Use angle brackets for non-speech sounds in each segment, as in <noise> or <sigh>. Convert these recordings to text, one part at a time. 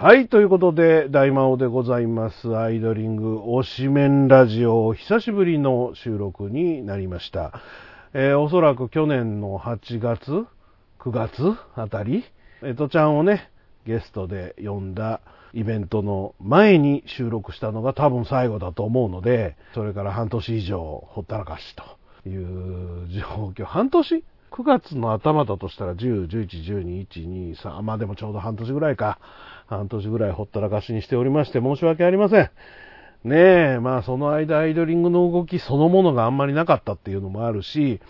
はい、ということで、大魔王でございます。アイドリング推しメンラジオ、久しぶりの収録になりました。えーおそらく去年の8月、9月あたり、えとちゃんをね、ゲストで呼んだイベントの前に収録したのが多分最後だと思うので、それから半年以上ほったらかしという状況。半年？?9 月の頭だとしたら10、11、12、1、2、3、まあでもちょうど半年ぐらいか。半年ぐらいほったらかしにしておりまして申し訳ありません。ねえ、まあその間アイドリングの動きそのものがあんまりなかったっていうのもあるし、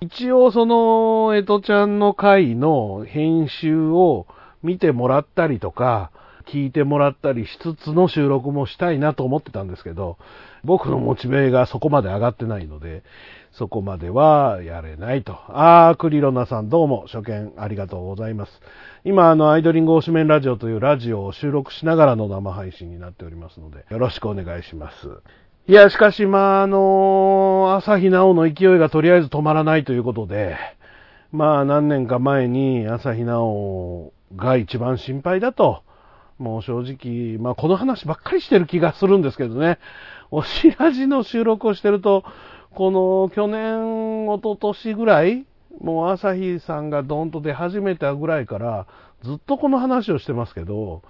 一応その、えとちゃんの回の編集を見てもらったりとか、聞いてもらったりしつつの収録もしたいなと思ってたんですけど、僕のモチベがそこまで上がってないので、そこまではやれないと。あー、クリロナさんどうも初見ありがとうございます。今、あの、アイドリング推しメンラジオというラジオを収録しながらの生配信になっておりますので、よろしくお願いします。いや、しかし、まあ、あの朝日奈央の勢いがとりあえず止まらないということで、まあ、何年か前に朝日奈央が一番心配だと、もう正直、まあ、この話ばっかりしてる気がするんですけどね、おしらじの収録をしてると、この去年、一昨年ぐらい、もう朝日さんがドンと出始めたぐらいから、ずっとこの話をしてますけど、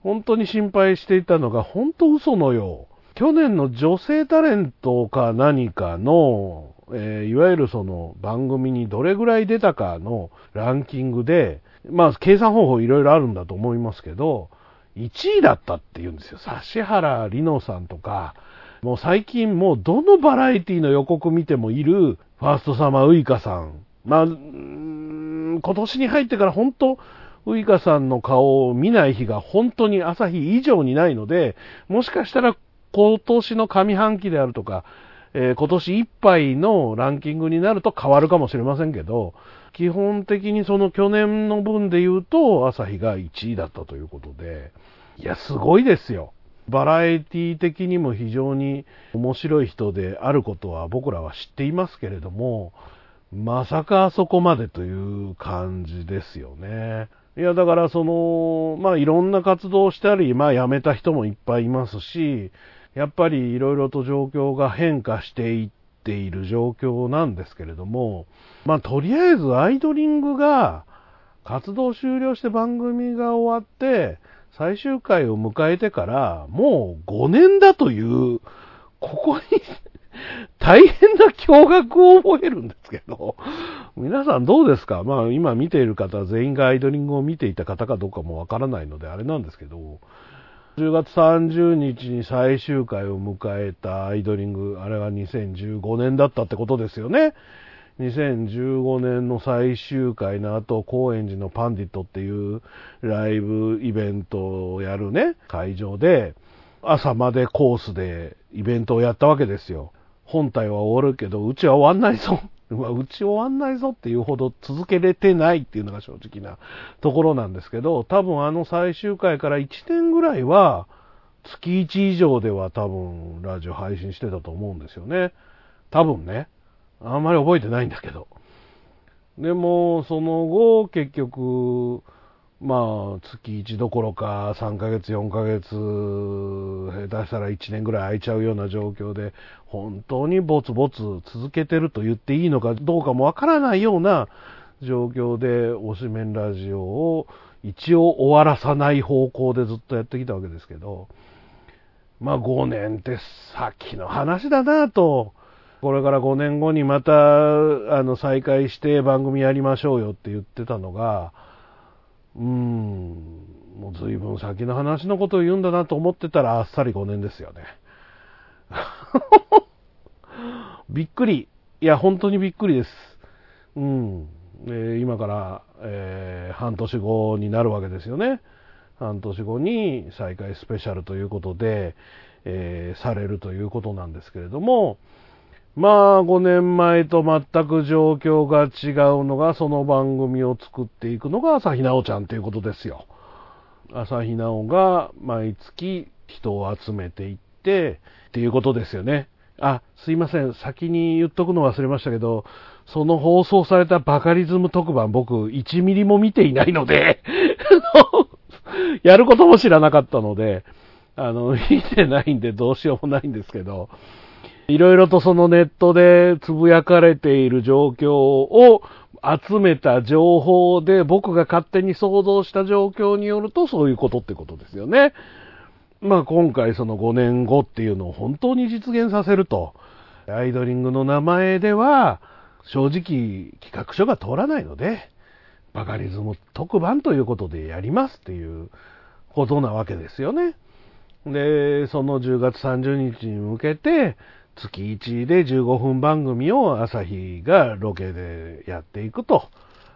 本当に心配していたのが、本当嘘のよう。去年の女性タレントか何かの、えーいわゆるその番組にどれぐらい出たかのランキングで、まあ計算方法いろいろあるんだと思いますけど、1位だったって言うんですよ。指原莉乃さんとか、もう最近もうどのバラエティの予告見てもいるファーストサマーウイカさん。まあ、うーん今年に入ってから本当、ウイカさんの顔を見ない日が本当に朝日以上にないので、もしかしたら今年の上半期であるとか、えー今年いっぱいのランキングになると変わるかもしれませんけど、基本的にその去年の分で言うと、朝日が1位だったということで、いや、すごいですよ。バラエティ的にも非常に面白い人であることは僕らは知っていますけれども、まさかあそこまでという感じですよね。いや、だからその、まあいろんな活動をしたり、まあ辞めた人もいっぱいいますし、やっぱりいろいろと状況が変化していっている状況なんですけれども、まあとりあえずアイドリングが活動終了して番組が終わって、最終回を迎えてから、もう5年だという、ここに <laughs> 大変な驚愕を覚えるんですけど、皆さんどうですか？まあ今見ている方全員がアイドリングを見ていた方かどうかもわからないのであれなんですけど、10月30日に最終回を迎えたアイドリング、あれは2015年だったってことですよね。2015年の最終回の後、高円寺のパンディットっていうライブイベントをやるね、会場で、朝までコースでイベントをやったわけですよ。本体は終わるけど、うちは終わんないぞ。<laughs> うち終わんないぞっていうほど続けれてないっていうのが正直なところなんですけど、多分あの最終回から1年ぐらいは、月1以上では多分ラジオ配信してたと思うんですよね。多分ね。あんまり覚えてないんだけど。でも、その後、結局、まあ、月1どころか、3ヶ月、4ヶ月、下手したら1年ぐらい空いちゃうような状況で、本当にぼつぼつ続けてると言っていいのかどうかもわからないような状況で、推しメンラジオを一応終わらさない方向でずっとやってきたわけですけど、まあ5年って先の話だなと、これから5年後にまたあの再開して番組やりましょうよって言ってたのが、うーん、もう随分先の話のことを言うんだなと思ってたらあっさり5年ですよね。<laughs> びっくり。いや、本当にびっくりです。うん。えー今から、えー半年後になるわけですよね。半年後に再開スペシャルということで、えーされるということなんですけれども、まあ、5年前と全く状況が違うのが、その番組を作っていくのが朝日奈央ちゃんということですよ。朝日奈央が毎月人を集めていって、っていうことですよね。あ、すいません。先に言っとくの忘れましたけど、その放送されたバカリズム特番、僕、1ミリも見ていないので、<laughs> やることも知らなかったので、あの、見てないんでどうしようもないんですけど、いろいろとそのネットでつぶやかれている状況を集めた情報で僕が勝手に想像した状況によるとそういうことってことですよね。まあ今回その5年後っていうのを本当に実現させると。アイドリングの名前では正直企画書が通らないので、バカリズム特番ということでやりますっていうことなわけですよね。で、その10月30日に向けて、月1で15分番組を朝日がロケでやっていくと。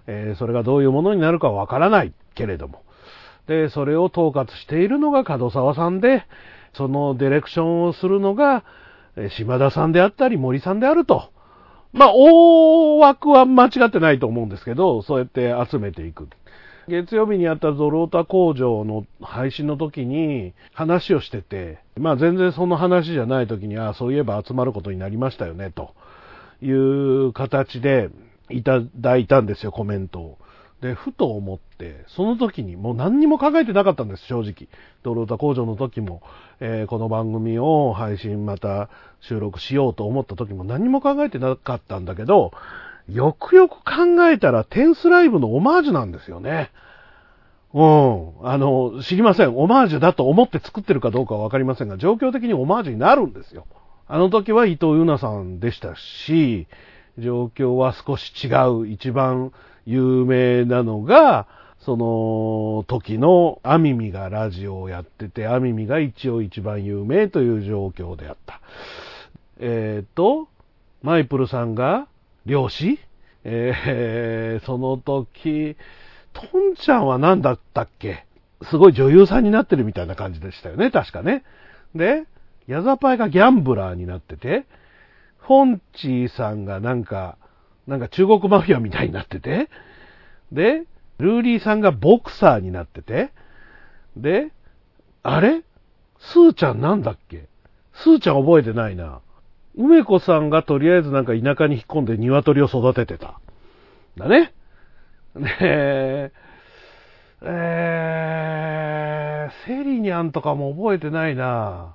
えー、それがどういうものになるかわからないけれども。で、それを統括しているのが門沢さんで、そのディレクションをするのが、島田さんであったり森さんであると。まあ、大枠は間違ってないと思うんですけど、そうやって集めていく。月曜日にあったゾロータ工場の配信の時に話をしてて、まあ全然その話じゃない時に、ああ、そういえば集まることになりましたよね、という形でいただいたんですよ、コメントを。で、ふと思って、その時にもう何にも考えてなかったんです、正直。ドロータ工場の時も、えー、この番組を配信また収録しようと思った時も何も考えてなかったんだけど、よくよく考えたらテンスライブのオマージュなんですよね。うん。あの、知りません。オマージュだと思って作ってるかどうかはわかりませんが、状況的にオマージュになるんですよ。あの時は伊藤優奈さんでしたし、状況は少し違う。一番有名なのが、その時のアミミがラジオをやってて、アミミが一応一番有名という状況であった。えっ、ー、と、マイプルさんが漁師？えー、その時、トンちゃんは何だったっけ？すごい女優さんになってるみたいな感じでしたよね、確かね。で、ヤザパイがギャンブラーになってて、フォンチーさんがなんか、なんか中国マフィアみたいになってて、で、ルーリーさんがボクサーになってて、で、あれ？スーちゃんなんだっけ？スーちゃん覚えてないな。梅子さんがとりあえずなんか田舎に引っ込んで鶏を育ててた。だね。ねえ、えー、セリニャンとかも覚えてないな。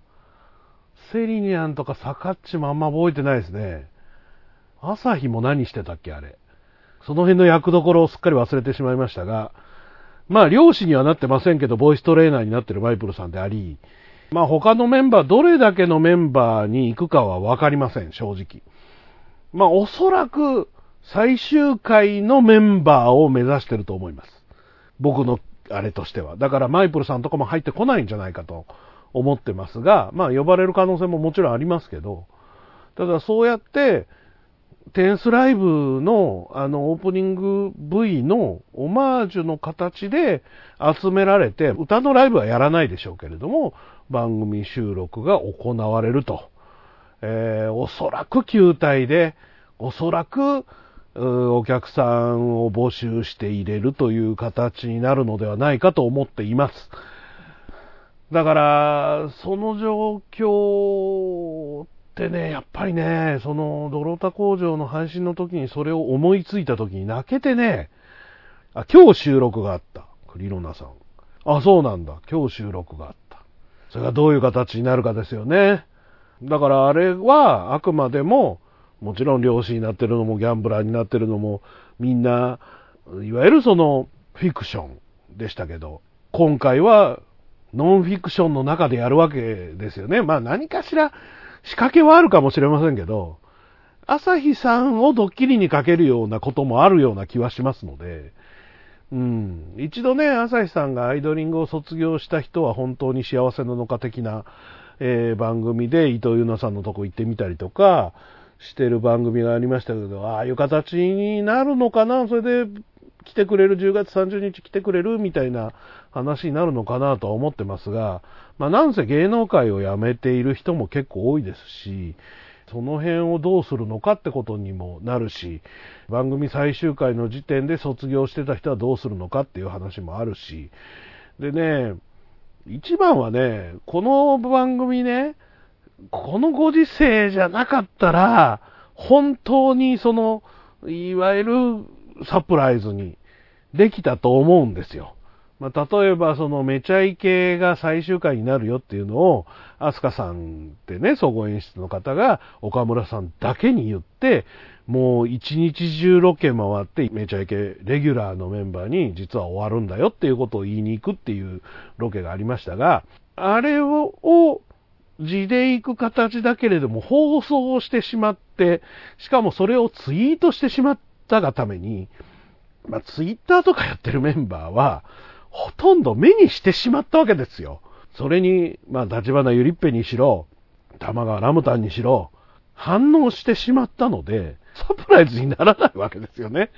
セリニャンとかサカッチもあんま覚えてないですね。朝日も何してたっけ、あれ。その辺の役どころをすっかり忘れてしまいましたが、まあ、漁師にはなってませんけど、ボイストレーナーになってるマイプルさんであり、まあ、他のメンバー、どれだけのメンバーに行くかはわかりません、正直。まあ、おそらく、最終回のメンバーを目指してると思います。僕のあれとしては。だからマイプルさんとかも入ってこないんじゃないかと思ってますが、まあ呼ばれる可能性ももちろんありますけど、ただそうやって、テンスライブのあのオープニング V のオマージュの形で集められて、歌のライブはやらないでしょうけれども、番組収録が行われると。えー、おそらく球体で、おそらくお客さんを募集して入れるという形になるのではないかと思っています。だから、その状況ってね、やっぱりね、その、ドロータ工場の配信の時にそれを思いついた時に泣けてね、あ、今日収録があった。クリロナさん。あ、そうなんだ。今日収録があった。それがどういう形になるかですよね。だからあれはあくまでももちろん漁師になってるのもギャンブラーになってるのもみんないわゆるそのフィクションでしたけど今回はノンフィクションの中でやるわけですよね。まあ何かしら仕掛けはあるかもしれませんけど、朝日さんをドッキリにかけるようなこともあるような気はしますので、うん、一度ね、朝日さんがアイドリングを卒業した人は本当に幸せなのか的な、えー、番組で伊藤優奈さんのとこ行ってみたりとか、してる番組がありましたけど、ああいう形になるのかな、それで来てくれる、10月30日来てくれる？みたいな話になるのかなとは思ってますが、まあ、なんせ芸能界を辞めている人も結構多いですし、その辺をどうするのかってことにもなるし、番組最終回の時点で卒業してた人はどうするのかっていう話もあるし、でね、一番はね、この番組ね、このご時世じゃなかったら、本当にその、いわゆるサプライズにできたと思うんですよ。まあ、例えばそのめちゃイケが最終回になるよっていうのを、アスカさんってね、総合演出の方が岡村さんだけに言って、もう一日中ロケ回ってめちゃイケレギュラーのメンバーに実は終わるんだよっていうことを言いに行くっていうロケがありましたが、あれを字で行く形だけれども放送してしまって、しかもそれをツイートしてしまったがために、まあ、ツイッターとかやってるメンバーは、ほとんど目にしてしまったわけですよ。それに、まあ、立花ゆりっぺにしろ、玉川ラムタンにしろ、反応してしまったので、サプライズにならないわけですよね。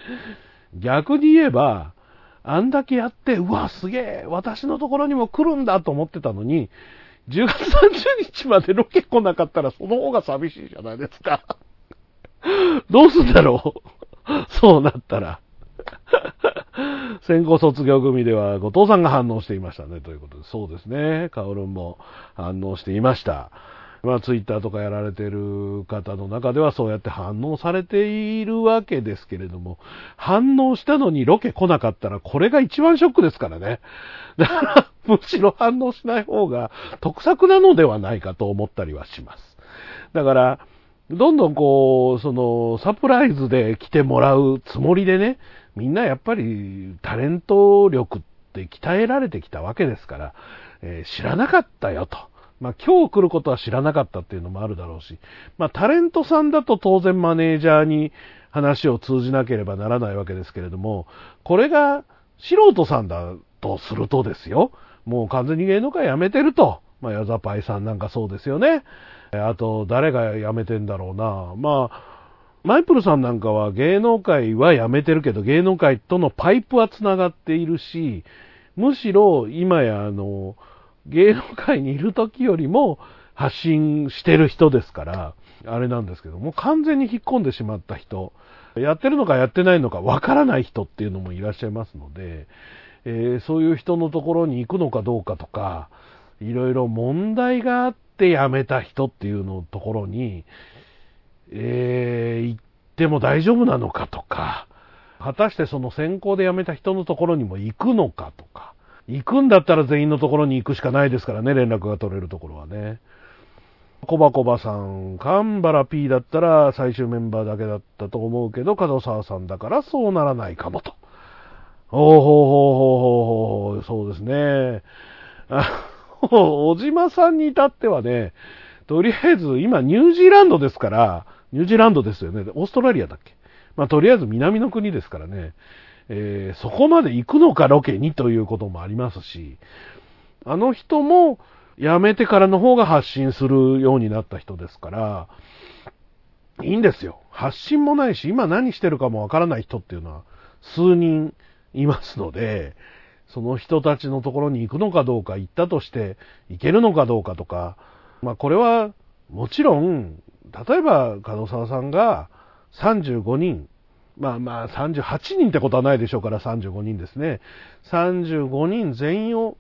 逆に言えば、あんだけやって、うわ、すげえ、私のところにも来るんだと思ってたのに、10月30日までロケ来なかったらその方が寂しいじゃないですか。どうすんだろうそうなったら。<laughs> 先行卒業組では後藤さんが反応していましたね、ということで。そうですね。カオルンも反応していました。まあ、ツイッターとかやられてる方の中ではそうやって反応されているわけですけれども、反応したのにロケ来なかったらこれが一番ショックですからね。だから、むしろ反応しない方が得策なのではないかと思ったりはします。だから、どんどんこう、その、サプライズで来てもらうつもりでね、みんなやっぱりタレント力って鍛えられてきたわけですから、えー、知らなかったよと。まあ今日来ることは知らなかったっていうのもあるだろうし、まあタレントさんだと当然マネージャーに話を通じなければならないわけですけれども、これが素人さんだとするとですよ、もう完全に芸能界辞めてると。まあ矢沢パイさんなんかそうですよね。あと誰が辞めてんだろうな。まあ、マイプルさんなんかは芸能界は辞めてるけど、芸能界とのパイプは繋がっているし、むしろ今やあの、芸能界にいる時よりも発信してる人ですから、あれなんですけども、完全に引っ込んでしまった人、やってるのかやってないのかわからない人っていうのもいらっしゃいますので、えー、そういう人のところに行くのかどうかとか、いろいろ問題があっって辞めた人っていうのところに、えー、行っても大丈夫なのかとか、果たしてその先行で辞めた人のところにも行くのかとか、行くんだったら全員のところに行くしかないですからね、連絡が取れるところはね。コバコバさん、カンバラ P だったら最終メンバーだけだったと思うけど、門沢さんだからそうならないかもと。ほうほうほうほうほうほう、そうですね。小島さんに至ってはね、とりあえず今ニュージーランドですから、ニュージーランドですよね。オーストラリアだっけまあとりあえず南の国ですからね。えー、そこまで行くのかロケにということもありますし、あの人も辞めてからの方が発信するようになった人ですから、いいんですよ。発信もないし、今何してるかもわからない人っていうのは数人いますので、その人たちのところに行くのかどうか、行ったとして行けるのかどうかとか、まあこれはもちろん、例えば門沢さんが35人まあまあ38人ってことはないでしょうから35人ですね。35人全員を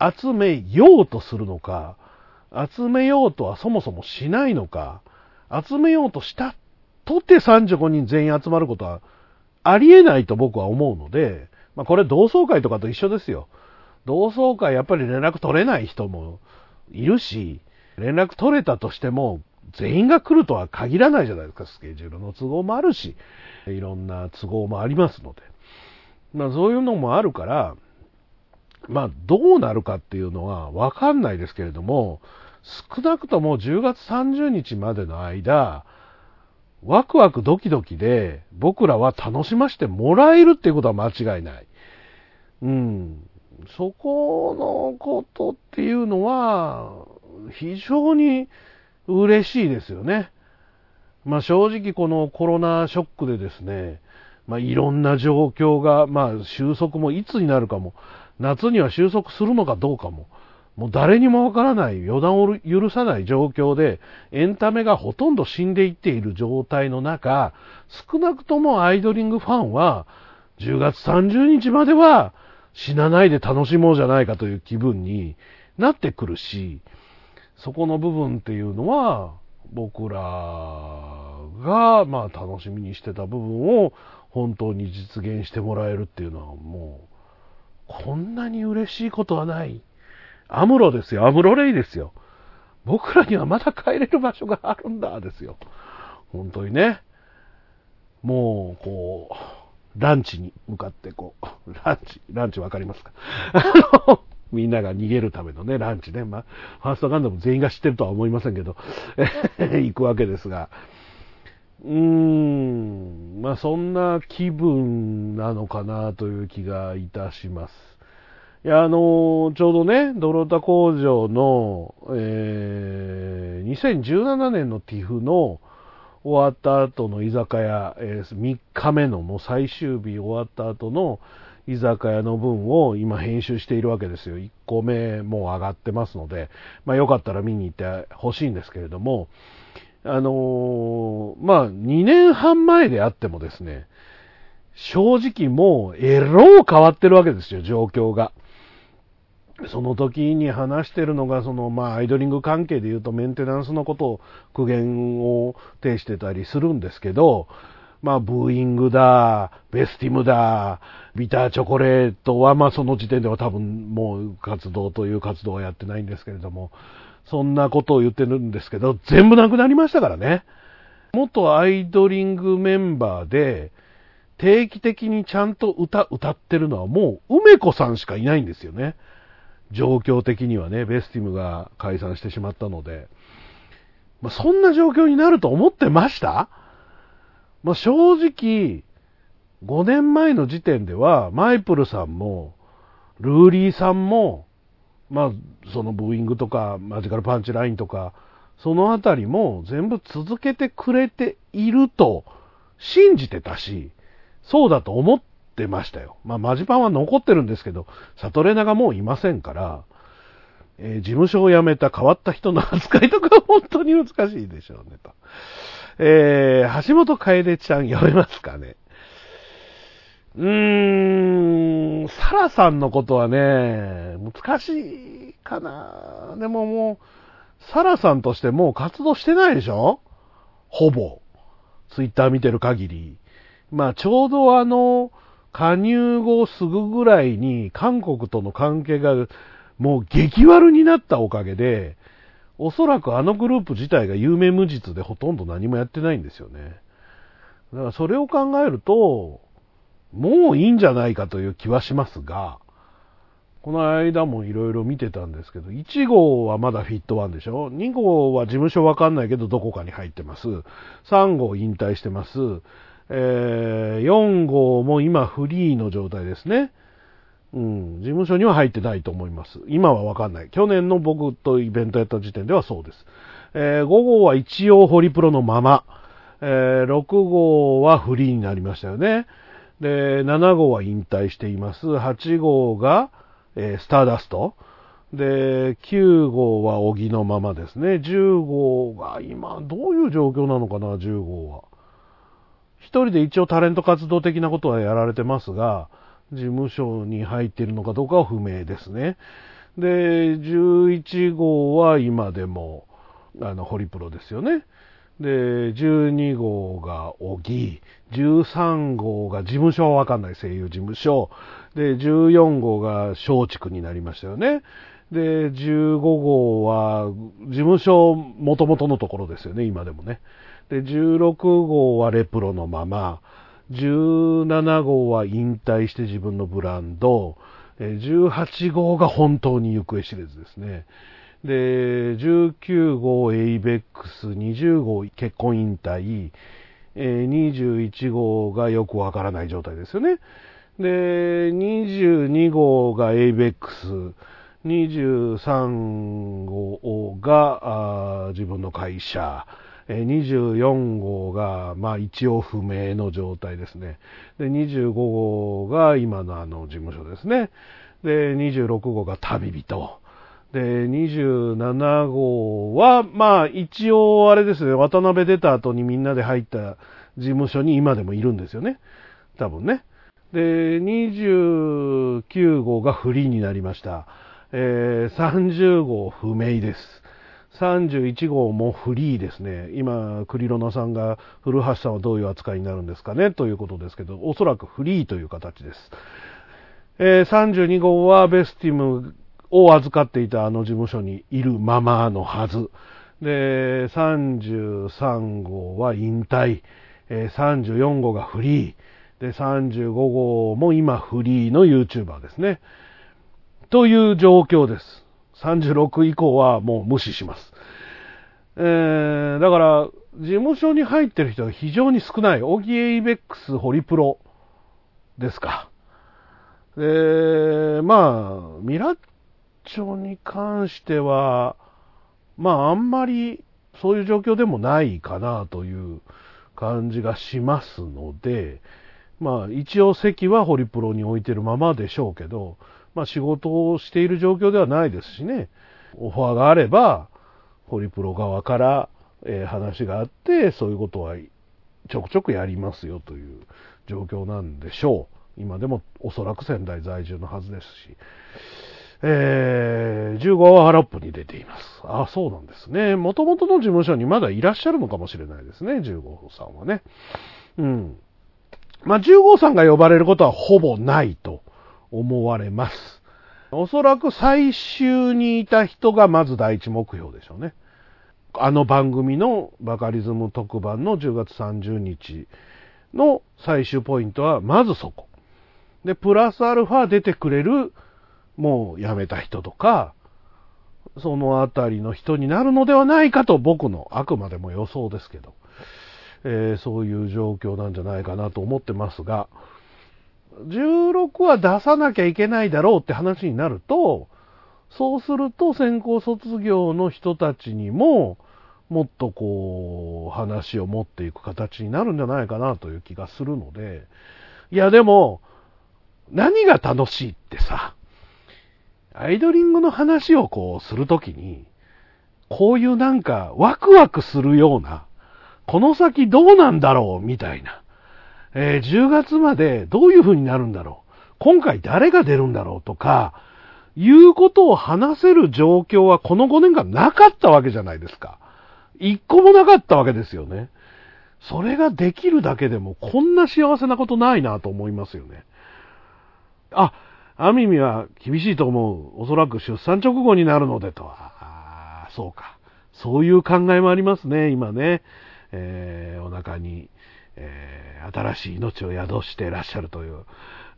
集めようとするのか、集めようとはそもそもしないのか、集めようとしたとて35人全員集まることはありえないと僕は思うので、まあこれ同窓会とかと一緒ですよ。同窓会やっぱり連絡取れない人もいるし、連絡取れたとしても全員が来るとは限らないじゃないですか。スケジュールの都合もあるし。いろんな都合もありますので。まあそういうのもあるから、まあどうなるかっていうのはわかんないですけれども、少なくとも10月30日までの間、ワクワクドキドキで僕らは楽しませてもらえるっていうことは間違いない。うん。そこのことっていうのは非常に嬉しいですよね。まあ正直このコロナショックでですね、まあいろんな状況が、まあ収束もいつになるかも、夏には収束するのかどうかも、もう誰にもわからない、予断を許さない状況で、エンタメがほとんど死んでいっている状態の中、少なくともアイドリングファンは、10月30日までは死なないで楽しもうじゃないかという気分になってくるし、そこの部分っていうのは、僕らが、まあ、楽しみにしてた部分を本当に実現してもらえるっていうのはもうこんなに嬉しいことはない。アムロですよ、アムロレイですよ。僕らにはまだ帰れる場所があるんだ、ですよ。本当にね。もう、こう、ランチに向かってこう、ランチ、ランチわかりますか？あ <laughs> のみんなが逃げるためのね、ランチね。まあ、ファーストガンダム全員が知ってるとは思いませんけど、<laughs> 行くわけですが、うーん、まあそんな気分なのかなという気がいたします。いや、あのちょうどね、ドロタ工場の、えー、2017年の TIFF の終わった後の居酒屋、えー、3日目のもう最終日終わった後の居酒屋の分を今編集しているわけですよ。1個目もう上がってますので、まあよかったら見に行ってほしいんですけれども、あのー、まあ、2年半前であってもですね、正直もう、えろう変わってるわけですよ、状況が。その時に話してるのが、その、まあ、アイドリング関係で言うとメンテナンスのことを苦言を呈してたりするんですけど、まあ、ブーイングだ、ベスティムだ、ビターチョコレートは、まあ、その時点では多分もう活動という活動はやってないんですけれども、そんなことを言ってるんですけど、全部なくなりましたからね。元アイドリングメンバーで、定期的にちゃんと歌、歌ってるのはもう、梅子さんしかいないんですよね。状況的にはね、ベスティムが解散してしまったので。まあ、そんな状況になると思ってました？まあ、正直、5年前の時点では、マイプルさんも、ルーリーさんも、まあ、そのブーイングとか、マジカルパンチラインとか、そのあたりも全部続けてくれていると信じてたし、そうだと思ってましたよ。まあ、マジパンは残ってるんですけど、サトレナがもういませんから、えー、事務所を辞めた変わった人の扱いとか本当に難しいでしょうね、と。えー、橋本楓ちゃん読めますかねうーん、サラさんのことはね、難しいかな。でももう、サラさんとしてもう活動してないでしょ？ほぼ。ツイッター見てる限り。まあちょうどあの、加入後すぐぐらいに韓国との関係がもう激悪になったおかげで、おそらくあのグループ自体が有名無実でほとんど何もやってないんですよね。だからそれを考えると、もういいんじゃないかという気はしますが、この間もいろいろ見てたんですけど、1号はまだフィットワンでしょ ?2 号は事務所わかんないけどどこかに入ってます。3号引退してます。えー、4号も今フリーの状態ですね。うん、事務所には入ってないと思います。今はわかんない。去年の僕とイベントやった時点ではそうです。えー、5号は一応ホリプロのまま。えー、6号はフリーになりましたよね。で、7号は引退しています。8号が、えー、スターダスト。で、9号は小木のままですね。10号が今、どういう状況なのかな、10号は。一人で一応タレント活動的なことはやられてますが、事務所に入っているのかどうかは不明ですね。で、11号は今でも、あの、ホリプロですよね。で、12号が小木、13号が事務所はわかんない声優事務所、で、14号が松竹になりましたよね。で、15号は事務所元々のところですよね、今でもね。で、16号はレプロのまま、17号は引退して自分のブランド、18号が本当に行方知れずですね。で、19号エイベックス、20号結婚引退、21号がよくわからない状態ですよね。で、22号がエイベックス、23号が自分の会社、24号が、まあ一応不明の状態ですね。で、25号が今のあの事務所ですね。で、26号が旅人。で、27号は、まあ、一応あれですね、渡辺出た後にみんなで入った事務所に今でもいるんですよね。多分ね。で、29号がフリーになりました。えー、30号不明です。31号もフリーですね。今、クリロナさんが古橋さんはどういう扱いになるんですかね？ということですけど、おそらくフリーという形です。えー、32号はベスティムを預かっていたあの事務所にいるままのはず。で、33号は引退。えー、34号がフリー。で、35号も今フリーの YouTuber ですね。という状況です。36以降はもう無視します。えー、だから、事務所に入ってる人が非常に少ない。オギエイベックスホリプロですか。で、まあ、ミラッチョに関しては、まあ、あんまりそういう状況でもないかなという感じがしますので、まあ、一応席はホリプロに置いてるままでしょうけど、まあ、仕事をしている状況ではないですしね、オファーがあれば、ホリプロ側から、えー、話があって、そういうことはちょくちょくやりますよという状況なんでしょう。今でもおそらく仙台在住のはずですし。えー、15はハラップに出ています。あ、そうなんですね。もともとの事務所にまだいらっしゃるのかもしれないですね、15号さんはね。うん。まあ、15さんが呼ばれることはほぼないと思われます。おそらく最終にいた人がまず第一目標でしょうね。あの番組のバカリズム特番の10月30日の最終ポイントはまずそこ。で、プラスアルファ出てくれるもう辞めた人とか、そのあたりの人になるのではないかと僕のあくまでも予想ですけど、えー、そういう状況なんじゃないかなと思ってますが、16は出さなきゃいけないだろうって話になると、そうすると先行卒業の人たちにも、もっとこう、話を持っていく形になるんじゃないかなという気がするので、いやでも、何が楽しいってさ、アイドリングの話をこうするときに、こういうなんかワクワクするような、この先どうなんだろうみたいな、えー、10月までどういう風になるんだろう？今回誰が出るんだろうとか、いうことを話せる状況はこの5年間なかったわけじゃないですか。一個もなかったわけですよね。それができるだけでもこんな幸せなことないなと思いますよね。あ、ある意味は厳しいと思う。おそらく出産直後になるのでとは。あそうか。そういう考えもありますね、今ね。えー、お腹に、えー、新しい命を宿していらっしゃるという、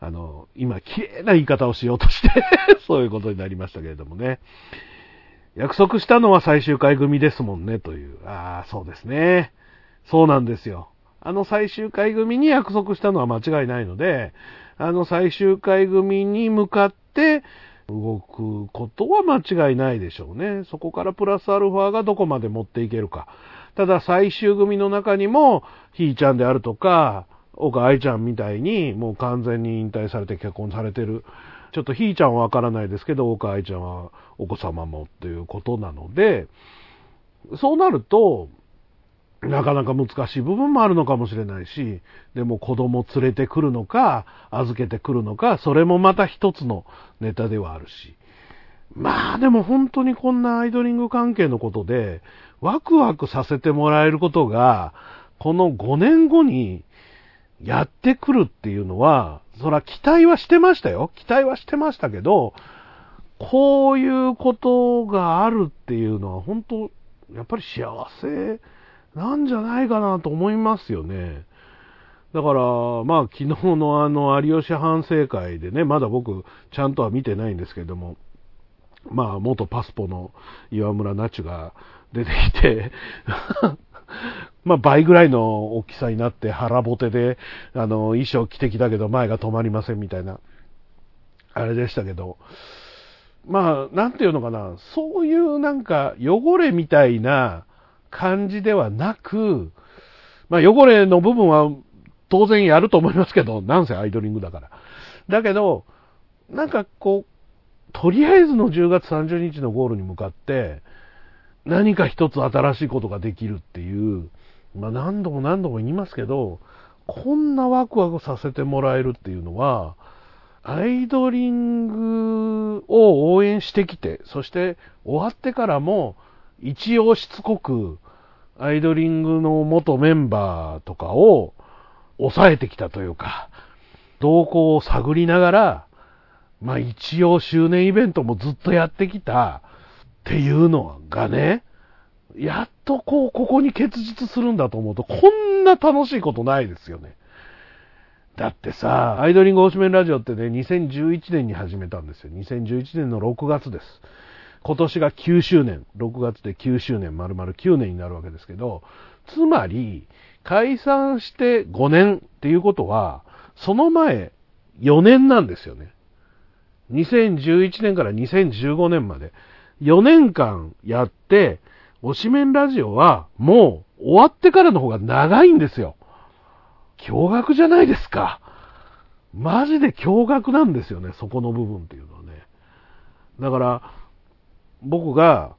あの、今、綺麗な言い方をしようとして <laughs> そういうことになりましたけれどもね。約束したのは最終回組ですもんね、という。ああ、そうですね。そうなんですよ。あの最終回組に約束したのは間違いないので、あの最終回組に向かって動くことは間違いないでしょうね。そこからプラスアルファがどこまで持っていけるか。ただ最終組の中にも、ひーちゃんであるとか、岡愛ちゃんみたいにもう完全に引退されて結婚されてる。ちょっとひーちゃんはわからないですけど、岡愛ちゃんはお子様もっていうことなので、そうなると、なかなか難しい部分もあるのかもしれないし、でも子供連れてくるのか、預けてくるのか、それもまた一つのネタではあるし。まあでも本当にこんなアイドリング関係のことで、ワクワクさせてもらえることが、この5年後にやってくるっていうのは、そら期待はしてましたよ。期待はしてましたけど、こういうことがあるっていうのは本当、やっぱり幸せなんじゃないかなと思いますよね。だから、まあ、昨日のあの、有吉反省会でね、まだ僕、ちゃんとは見てないんですけども、まあ、元パスポの岩村那智が出てきて <laughs> まあ、倍ぐらいの大きさになって腹ぼてで、あの、衣装着てきたけど前が止まりませんみたいな、あれでしたけど、まあ、なんていうのかな、そういうなんか汚れみたいな感じではなく、まあ汚れの部分は当然やると思いますけど、なんせアイドリングだから。だけど、なんかこう、とりあえずの10月30日のゴールに向かって、何か一つ新しいことができるっていう、まあ何度も何度も言いますけど、こんなワクワクさせてもらえるっていうのは、アイドリングを応援してきて、そして終わってからも、一応しつこく、アイドリングの元メンバーとかを抑えてきたというか、動向を探りながら、まあ一応周年イベントもずっとやってきた。っていうのがね、やっとこう、ここに結実するんだと思うと、こんな楽しいことないですよね。だってさ、アイドリング推しメンラジオってね、2011年に始めたんですよ。2011年の6月です。今年が9周年、6月で9周年、丸々9年になるわけですけど、つまり、解散して5年っていうことは、その前4年なんですよね。2011年から2015年まで。4年間やって、推しメンラジオはもう終わってからの方が長いんですよ。驚愕じゃないですか。マジで驚愕なんですよね、そこの部分っていうのはね。だから、僕が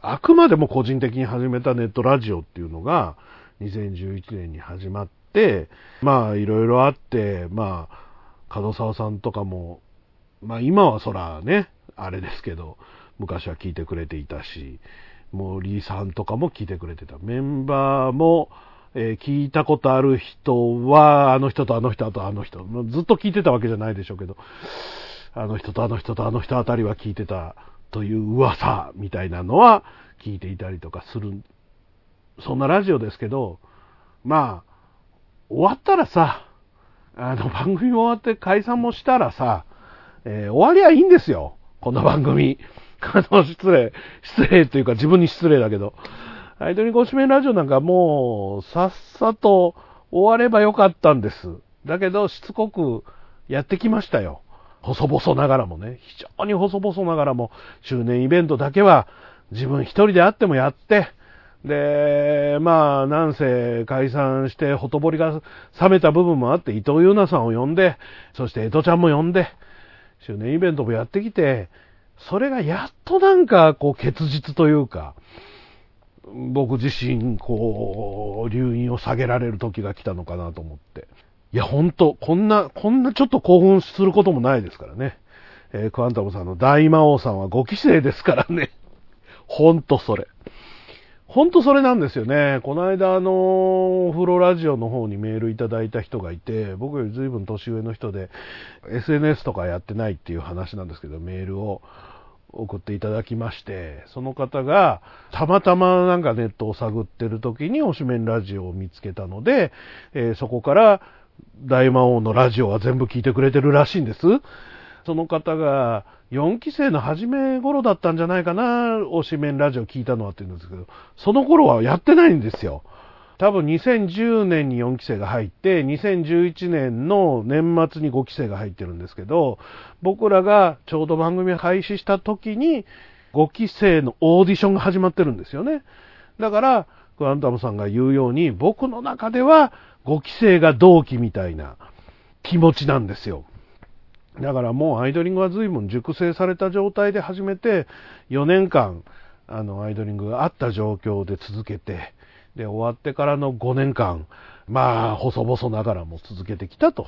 あくまでも個人的に始めたネットラジオっていうのが2011年に始まって、まあいろいろあって、まあ、門沢さんとかも、まあ今はそらね、あれですけど、昔は聞いてくれていたし、森さんとかも聞いてくれてた。メンバーも、えー、聞いたことある人は、あの人とあの人とあの人、ずっと聞いてたわけじゃないでしょうけど、あの人とあの人とあの人あたりは聞いてたという噂みたいなのは聞いていたりとかする、そんなラジオですけど、まあ、終わったらさ、あの番組終わって解散もしたらさ、えー、終わりはいいんですよ。この番組。あの、失礼、失礼というか自分に失礼だけど。アイドリングしめラジオなんかもう、さっさと終わればよかったんです。だけど、しつこくやってきましたよ。細々ながらもね。非常に細々ながらも、周年イベントだけは自分一人であってもやって、で、まあ、なんせ解散してほとぼりが冷めた部分もあって、伊藤優奈さんを呼んで、そして江戸ちゃんも呼んで、周年イベントもやってきて、それがやっとなんか、こう、結実というか、僕自身、こう、留飲を下げられる時が来たのかなと思って。いや、ほんと、こんな、こんなちょっと興奮することもないですからね。えー、クワンタムさんの大魔王さんは5期生ですからね。ほんとそれ。ほんとそれなんですよね。この間、あの、お風呂ラジオの方にメールいただいた人がいて、僕より随分年上の人で、SNS とかやってないっていう話なんですけど、メールを送っていただきまして、その方が、たまたまなんかネットを探ってる時に推しメンラジオを見つけたので、えー、そこから大魔王のラジオは全部聞いてくれてるらしいんです。その方が、4期生の初め頃だったんじゃないかな、推しメンラジオ聞いたのはって言うんですけど、その頃はやってないんですよ。多分2010年に4期生が入って、2011年の年末に5期生が入ってるんですけど、僕らがちょうど番組開始した時に、5期生のオーディションが始まってるんですよね。だから、クアンタムさんが言うように、僕の中では5期生が同期みたいな気持ちなんですよ。だからもうアイドリングは随分熟成された状態で始めて、4年間、あの、アイドリングがあった状況で続けて、で、終わってからの5年間、まあ、細々ながらも続けてきたと、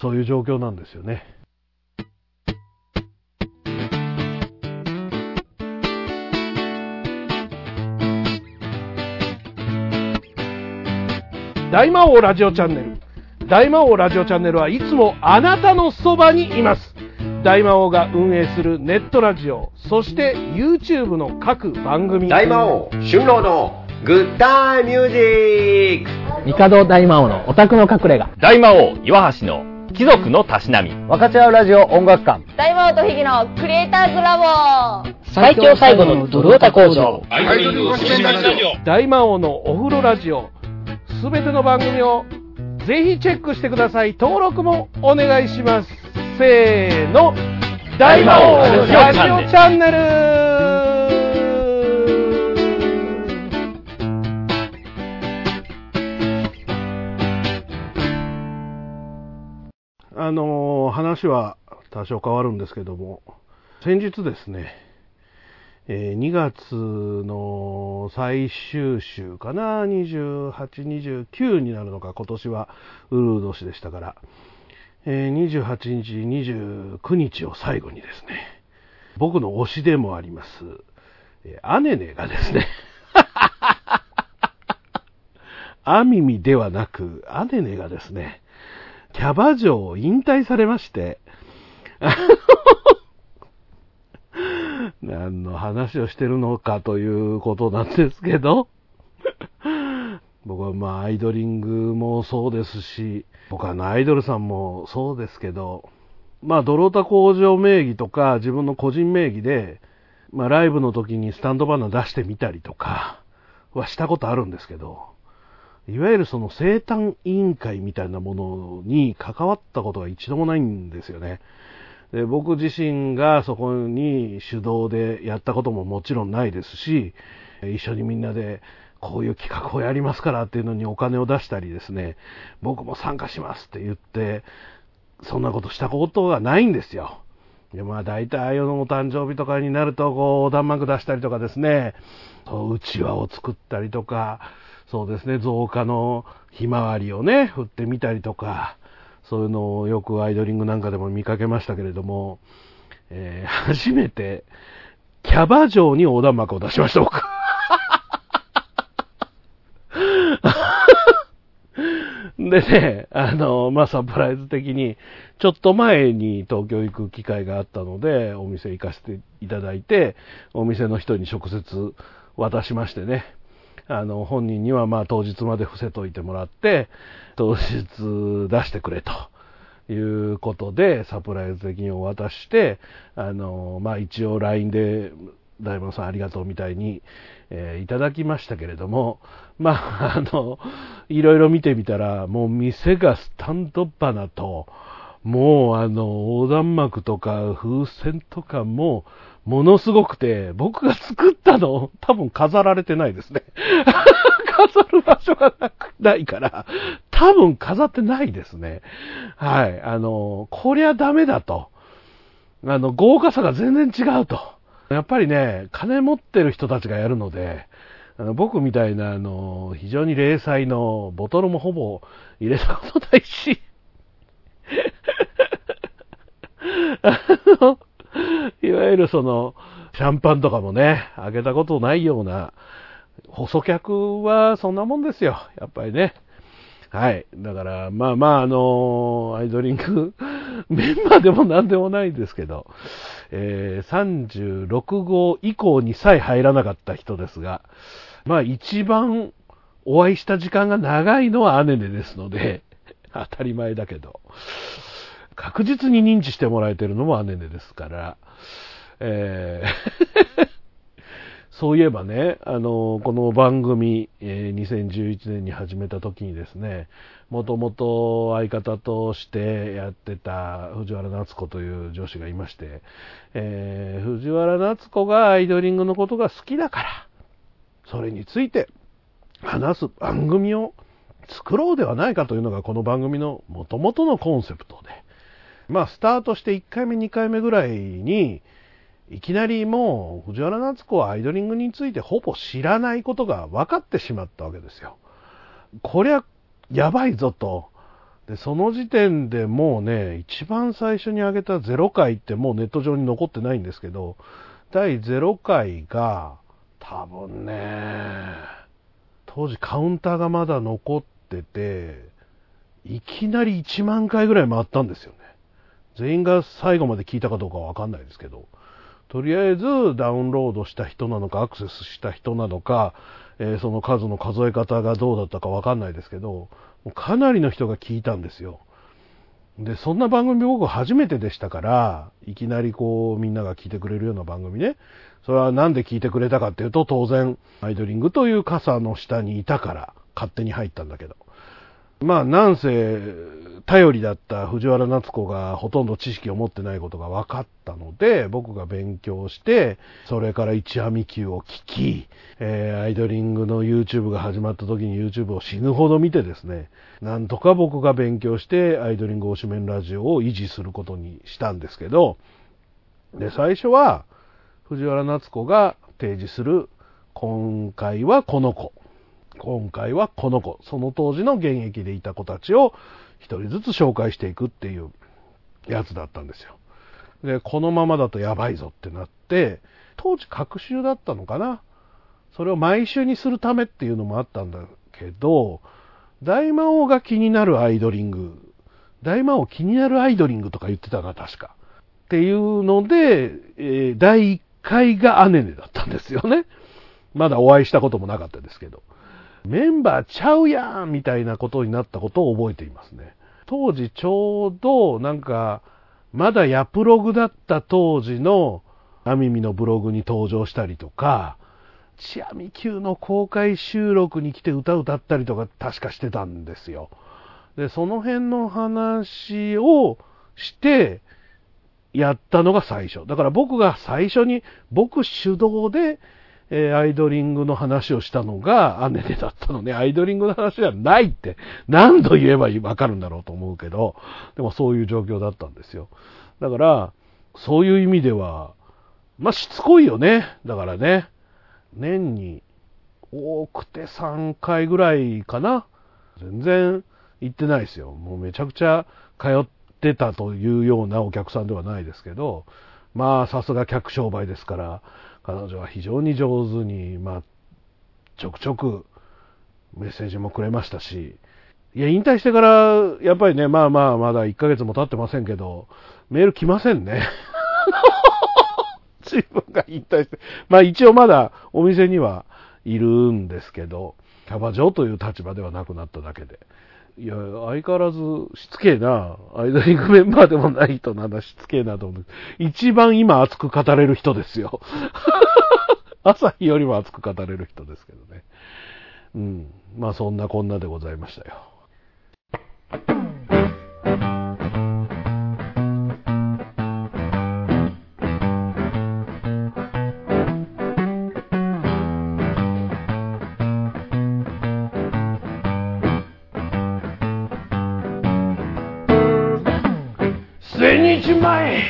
そういう状況なんですよね。大魔王ラジオチャンネル。大魔王ラジオチャンネルはいつもあなたのそばにいます。大魔王が運営するネットラジオ、そして YouTube の各番組。大魔王、春郎のグッタイミュージック。帝大魔王のオタクの隠れ家。大魔王岩橋の貴族のたしなみ。分かち合うラジオ音楽館。大魔王とヒギのクリエイターズラボ。最強最後のドルオタ工場大魔王のお風呂ラジオ。すべての番組をぜひチェックしてください。登録もお願いします。せーの。大魔王ラジオチャンネルあの話は多少変わるんですけども、先日ですね、え、2月の最終週かな、28、29になるのか、今年はウルー年でしたから、え、28日、29日を最後にですね、僕の推しでもあります、えー、アネネがですね、アミミではなく、アネネがですね、キャバ嬢を引退されまして、<laughs> 何の話をしてるのかということなんですけど、僕はまあアイドリングもそうですし、他のアイドルさんもそうですけど、まあドロータ工場名義とか自分の個人名義で、まあライブの時にスタンドバナー出してみたりとかはしたことあるんですけど、いわゆるその生誕委員会みたいなものに関わったことが一度もないんですよね。で僕自身がそこに主導でやったことももちろんないですし、一緒にみんなでこういう企画をやりますからっていうのにお金を出したりですね、僕も参加しますって言って、そんなことしたことがないんですよ。でまあ大体ああいうのお誕生日とかになるとこう横断幕出したりとかですね、うちわを作ったりとか、そうですね、増加のひまわりをね、振ってみたりとか、そういうのをよくアイドリングなんかでも見かけましたけれども、えー、初めて、キャバ嬢に横断幕を出しました、僕。<laughs> でね、あの、まあ、サプライズ的に、ちょっと前に東京行く機会があったので、お店行かせていただいて、お店の人に直接渡しましてね、あの、本人にはまあ当日まで伏せといてもらって、当日出してくれと。いうことで、サプライズ的にお渡しして、あの、まあ一応 LINE で、大門さんありがとうみたいに、えー、いただきましたけれども、まあ、<laughs> あの、いろいろ見てみたら、もう店がスタンドバナと、もうあの、横断幕とか風船とかも、ものすごくて、僕が作ったの、多分飾られてないですね。<laughs> 飾る場所がなくないから、多分飾ってないですね。はい。あの、こりゃダメだと。あの、豪華さが全然違うと。やっぱりね、金持ってる人たちがやるので、あの僕みたいな、あの、非常に零細の、ボトルもほぼ入れたことないし、<laughs> あの、<laughs> いわゆるその、シャンパンとかもね、あげたことないような、細客はそんなもんですよ。やっぱりね。はい。だから、まあまあ、あのアイドリング <laughs> メンバーでも何でもないんですけど、えー、36号以降にさえ入らなかった人ですが、まあ一番お会いした時間が長いのはアネネですので、<laughs> 当たり前だけど、確実に認知してもらえてるのもアネネですから、えー。<laughs> そういえばね、あの、この番組、え、2011年に始めた時にですね、もともと相方としてやってた藤原夏子という女子がいまして、えー、藤原夏子がアイドリングのことが好きだから、それについて話す番組を作ろうではないかというのがこの番組の元々のコンセプトで、まあ、スタートして1回目、2回目ぐらいに、いきなりもう藤原夏子はアイドリングについてほぼ知らないことが分かってしまったわけですよ。こりゃやばいぞと。で、その時点でもうね、一番最初に上げた0回ってもうネット上に残ってないんですけど、第0回が多分ね、当時カウンターがまだ残ってて、いきなり1万回ぐらい回ったんですよ。全員が最後まで聞いたかどうかわかんないですけど。とりあえずダウンロードした人なのか、アクセスした人なのか、えー、その数の数え方がどうだったかわかんないですけど、かなりの人が聞いたんですよ。で、そんな番組僕初めてでしたから、いきなりこうみんなが聞いてくれるような番組ね。それはなんで聞いてくれたかっていうと、当然、アイドリングという傘の下にいたから勝手に入ったんだけど。まあ、なんせ、頼りだった藤原夏子がほとんど知識を持ってないことが分かったので、僕が勉強して、それから一網級を聞き、えー、アイドリングの YouTube が始まった時に YouTube を死ぬほど見てですね、なんとか僕が勉強して、アイドリング推しメンラジオを維持することにしたんですけど、で、最初は、藤原夏子が提示する、今回はこの子。今回はこの子、その当時の現役でいた子たちを一人ずつ紹介していくっていうやつだったんですよ。で、このままだとやばいぞってなって、当時隔週だったのかな？それを毎週にするためっていうのもあったんだけど、大魔王が気になるアイドリング、大魔王気になるアイドリングとか言ってたな、確か。っていうので、えー第1回がアネネだったんですよね。まだお会いしたこともなかったですけど。メンバーちゃうやんみたいなことになったことを覚えていますね。当時ちょうどなんか、まだヤプログだった当時のアミミのブログに登場したりとか、チアミ級の公開収録に来て歌歌ったりとか確かしてたんですよ。で、その辺の話をして、やったのが最初。だから僕が最初に、僕主導で、えーアイドリングの話をしたのがアネネだったのね。アイドリングの話じゃないって何度言えばわかるんだろうと思うけど、でもそういう状況だったんですよ。だから、そういう意味では、まあ、しつこいよね。だからね。年に多くて3回ぐらいかな。全然行ってないですよ。もうめちゃくちゃ通ってたというようなお客さんではないですけど、まあさすが客商売ですから、彼女は非常に上手に、まあ、ちょくちょくメッセージもくれましたし、いや、引退してから、やっぱりね、まあまあ、まだ1ヶ月も経ってませんけど、メール来ませんね。<laughs> 自分が引退して。まあ一応まだお店にはいるんですけど、キャバ嬢という立場ではなくなっただけで。いや、相変わらずしつけえな。アイドリングメンバーでもない人なんだ、しつけえなと思う。一番今熱く語れる人ですよ。<laughs> 朝日よりも熱く語れる人ですけどね。うん。まあそんなこんなでございましたよ。千日前、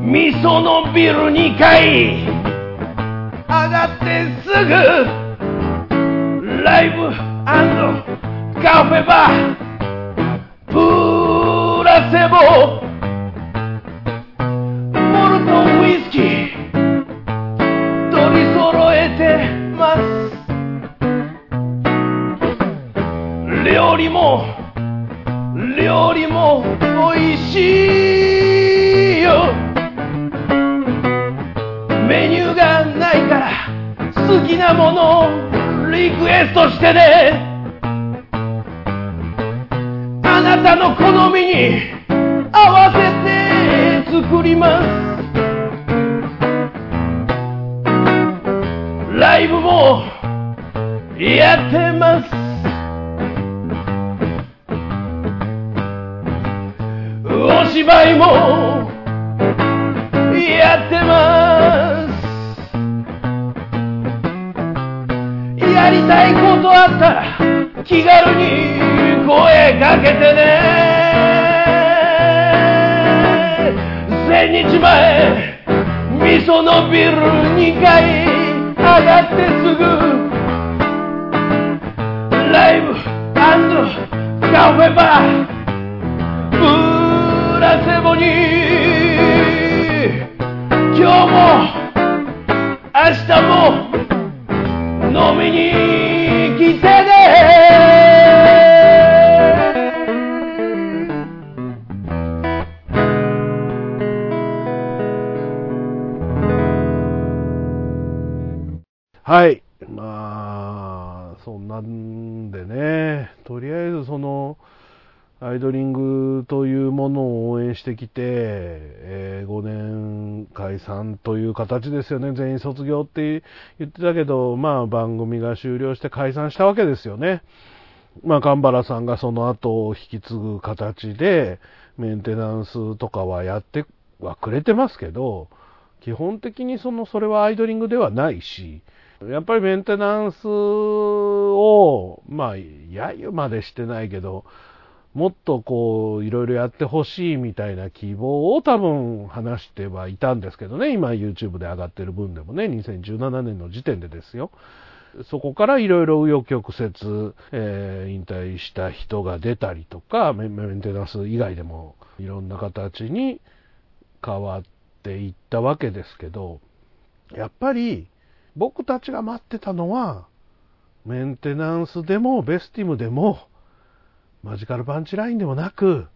味噌のビル2階、上がってすぐ、ライブカフェバー、プラセボ、モルトウイスキー、取り揃えてます。料理も、料理も美味しいよ。メニューがないから好きなものをリクエストしてね。あなたの好みに合わせて作ります。ライブもやってます。芝居もやってます。やりたいことあったら気軽に声かけてね。千日前味噌のビル2階上がってすぐライブカフェバー。プラセボに今日も明日もしてきて、えー5年解散という形ですよね、全員卒業って言ってたけど、まあ番組が終了して解散したわけですよね。まあ、神原さんがその後を引き継ぐ形で、メンテナンスとかはやってはくれてますけど、基本的にその、それはアイドリングではないし、やっぱりメンテナンスを、まあ、揶揄までしてないけど、もっとこう、いろいろやってほしいみたいな希望を多分話してはいたんですけどね、今 YouTube で上がってる分でもね、2017年の時点でですよ。そこからいろいろ紆余曲折、えー引退した人が出たりとか、メンテナンス以外でもいろんな形に変わっていったわけですけど、やっぱり僕たちが待ってたのは、メンテナンスでもベスティムでも、マジカルパンチラインでもなく、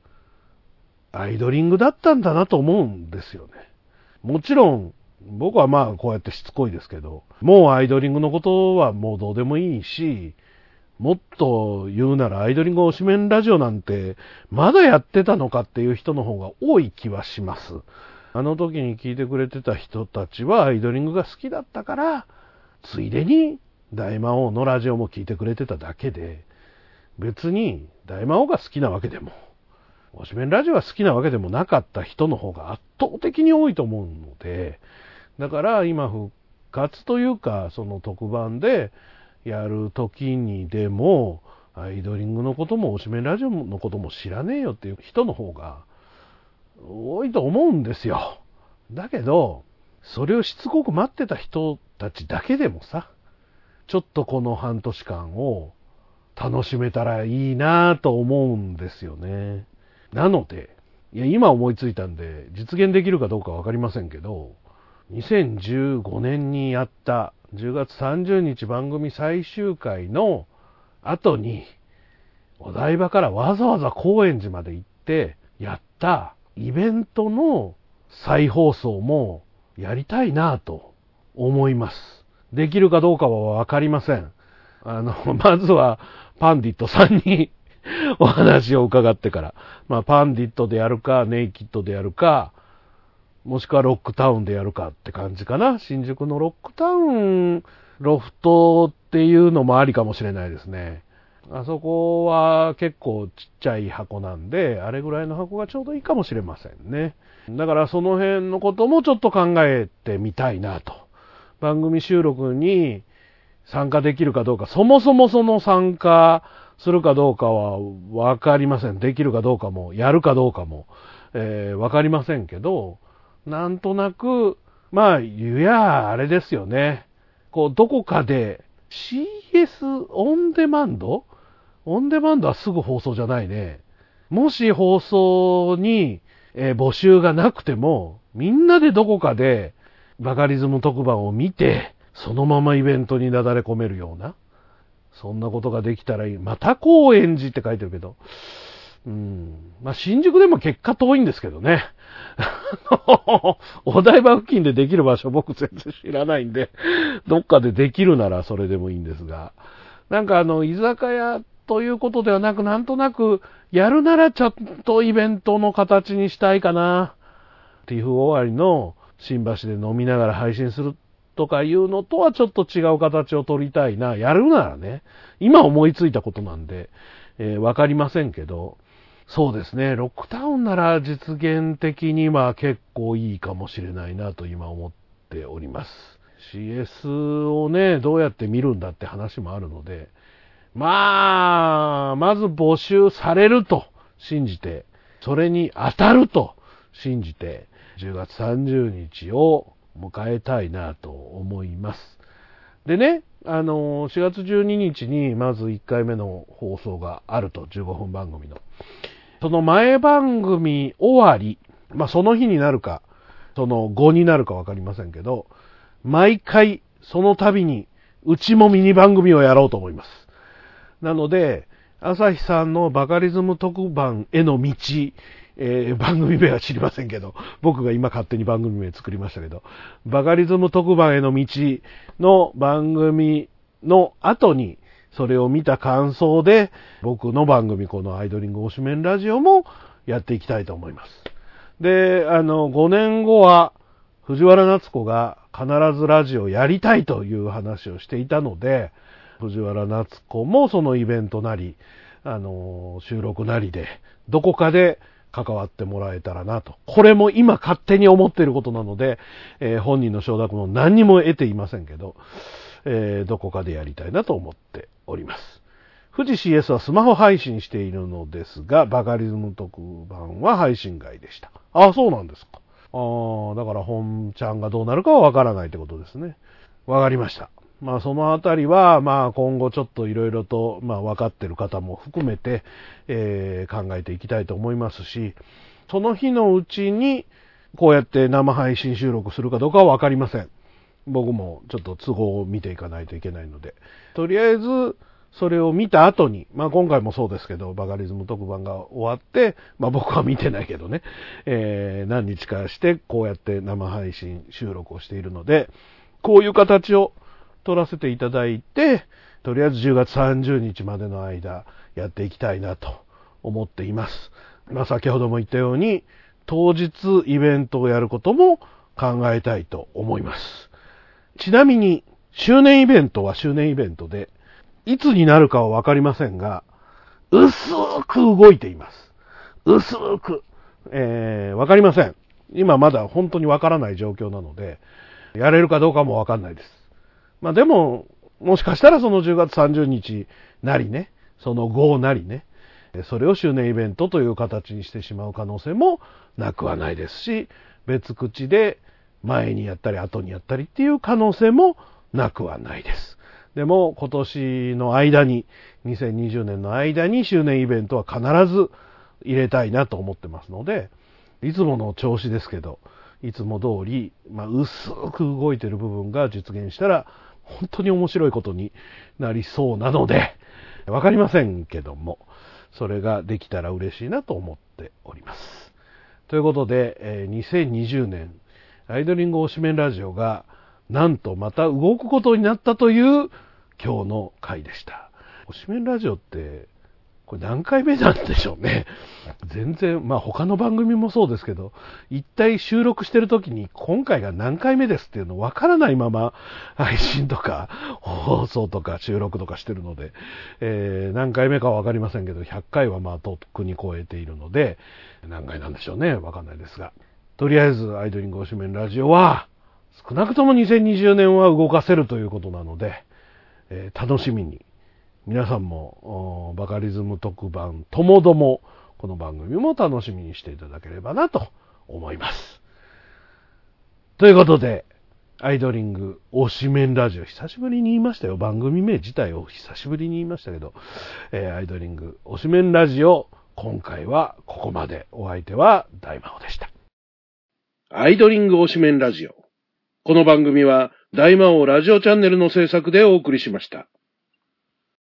アイドリングだったんだなと思うんですよね。もちろん、僕はまあこうやってしつこいですけど、もうアイドリングのことはもうどうでもいいし、もっと言うならアイドリング推しメンラジオなんてまだやってたのかっていう人の方が多い気はします。あの時に聞いてくれてた人たちはアイドリングが好きだったから、ついでに大魔王のラジオも聞いてくれてただけで、別に大魔王が好きなわけでも、推しメンラジオが好きなわけでもなかった人の方が圧倒的に多いと思うので、だから今復活というか、その特番でやる時にでも、アイドリングのことも推しメンラジオのことも知らねえよっていう人の方が多いと思うんですよ。だけど、それをしつこく待ってた人たちだけでもさ、ちょっとこの半年間を楽しめたらいいなぁと思うんですよね。なので、いや、今思いついたんで、実現できるかどうかわかりませんけど、2015年にやった10月30日番組最終回の後に、お台場からわざわざ高円寺まで行ってやったイベントの再放送もやりたいなぁと思います。できるかどうかはわかりません。あの、<laughs> まずはパンディットさんにお話を伺ってから、まあパンディットでやるか、ネイキッドでやるか、もしくはロックタウンでやるかって感じかな。新宿のロックタウン、ロフトっていうのもありかもしれないですね。あそこは結構ちっちゃい箱なんで、あれぐらいの箱がちょうどいいかもしれませんね。だからその辺のこともちょっと考えてみたいなと。番組収録に参加できるかどうか、そもそもその参加するかどうかはわかりません。できるかどうかも、やるかどうかも、えーわかりませんけど、なんとなく、まあ、言や、あれですよね。こう、どこかで CS オンデマンドオンデマンドはすぐ放送じゃないね。もし放送に、えー募集がなくても、みんなでどこかでバカリズム特番を見て、そのままイベントになだれ込めるような、そんなことができたらいい。また高円寺って書いてるけど、うん。まあ、新宿でも結果遠いんですけどね。<laughs> お台場付近でできる場所僕全然知らないんで、どっかでできるならそれでもいいんですが、なんかあの、居酒屋ということではなく、なんとなく、やるならちょっとイベントの形にしたいかな。ティフ終わりの新橋で飲みながら配信するとかいうのとはちょっと違う形を取りたいな。やるならね、今思いついたことなんで、えーわかりませんけど、そうですね、ロックタウンなら実現的には結構いいかもしれないなと今思っております。CS をね、どうやって見るんだって話もあるので、まあ、まず募集されると信じて、それに当たると信じて、10月30日を迎えたいなと思います。でね、あの、4月12日にまず1回目の放送があると、15分番組の。その前番組終わり、まあその日になるか、その後になるかわかりませんけど、毎回その度に、うちもミニ番組をやろうと思います。なので、朝日さんのバカリズム特番への道、えー番組名は知りませんけど、僕が今勝手に番組名作りましたけど、バカリズム特番への道の番組の後に、それを見た感想で、僕の番組、このアイドリング推しメンラジオもやっていきたいと思います。で、あの、5年後は、藤原夏子が必ずラジオやりたいという話をしていたので、藤原夏子もそのイベントなり、あの、収録なりで、どこかで関わってもらえたらなと。これも今勝手に思っていることなので、えー本人の承諾も何にも得ていませんけど、えーどこかでやりたいなと思っております。富士 CS はスマホ配信しているのですが、バカリズム特番は配信外でした。あ、そうなんですか。ああ、だから本ちゃんがどうなるかはわからないってことですね。わかりました。まあそのあたりは、まあ今後ちょっといろいろと、まあ分かってる方も含めて、えー考えていきたいと思いますし、その日のうちに、こうやって生配信収録するかどうかはわかりません。僕もちょっと都合を見ていかないといけないので。とりあえず、それを見た後に、まあ今回もそうですけど、バカリズム特番が終わって、まあ僕は見てないけどね、えー何日かしてこうやって生配信収録をしているので、こういう形を取らせていただいて、とりあえず10月30日までの間やっていきたいなと思っています。まあ先ほども言ったように、当日イベントをやることも考えたいと思います。ちなみに、周年イベントは周年イベントで、いつになるかはわかりませんが、薄く動いています。薄く。えー、かりません。今まだ本当にわからない状況なので、やれるかどうかもわかんないです。まあでも、もしかしたらその10月30日なりね、その後なりね、それを周年イベントという形にしてしまう可能性もなくはないですし、別口で前にやったり後にやったりっていう可能性もなくはないです。でも今年の間に、2020年の間に周年イベントは必ず入れたいなと思ってますので、いつもの調子ですけど、いつも通り、まあ、薄く動いてる部分が実現したら、本当に面白いことになりそうなので、わかりませんけども、それができたら嬉しいなと思っております。ということで、2020年、アイドリング推しメンラジオが、なんとまた動くことになったという今日の回でした。推しメンラジオって、これ何回目なんでしょうね。全然、まあ他の番組もそうですけど、一体収録してる時に今回が何回目ですっていうのわからないまま配信とか放送とか収録とかしてるので、えー何回目かはわかりませんけど、100回はまあとっくに超えているので、何回なんでしょうね。わかんないですが。とりあえずアイドリング推しメンラジオは、少なくとも2020年は動かせるということなので、えー楽しみに皆さんもバカリズム特番ともどもこの番組も楽しみにしていただければなと思います。ということで、アイドリング推しメンラジオ久しぶりに言いましたよ。番組名自体を久しぶりに言いましたけど、えーアイドリング推しメンラジオ今回はここまで。お相手は大魔王でした。アイドリング推しメンラジオ。この番組は大魔王ラジオチャンネルの制作でお送りしました。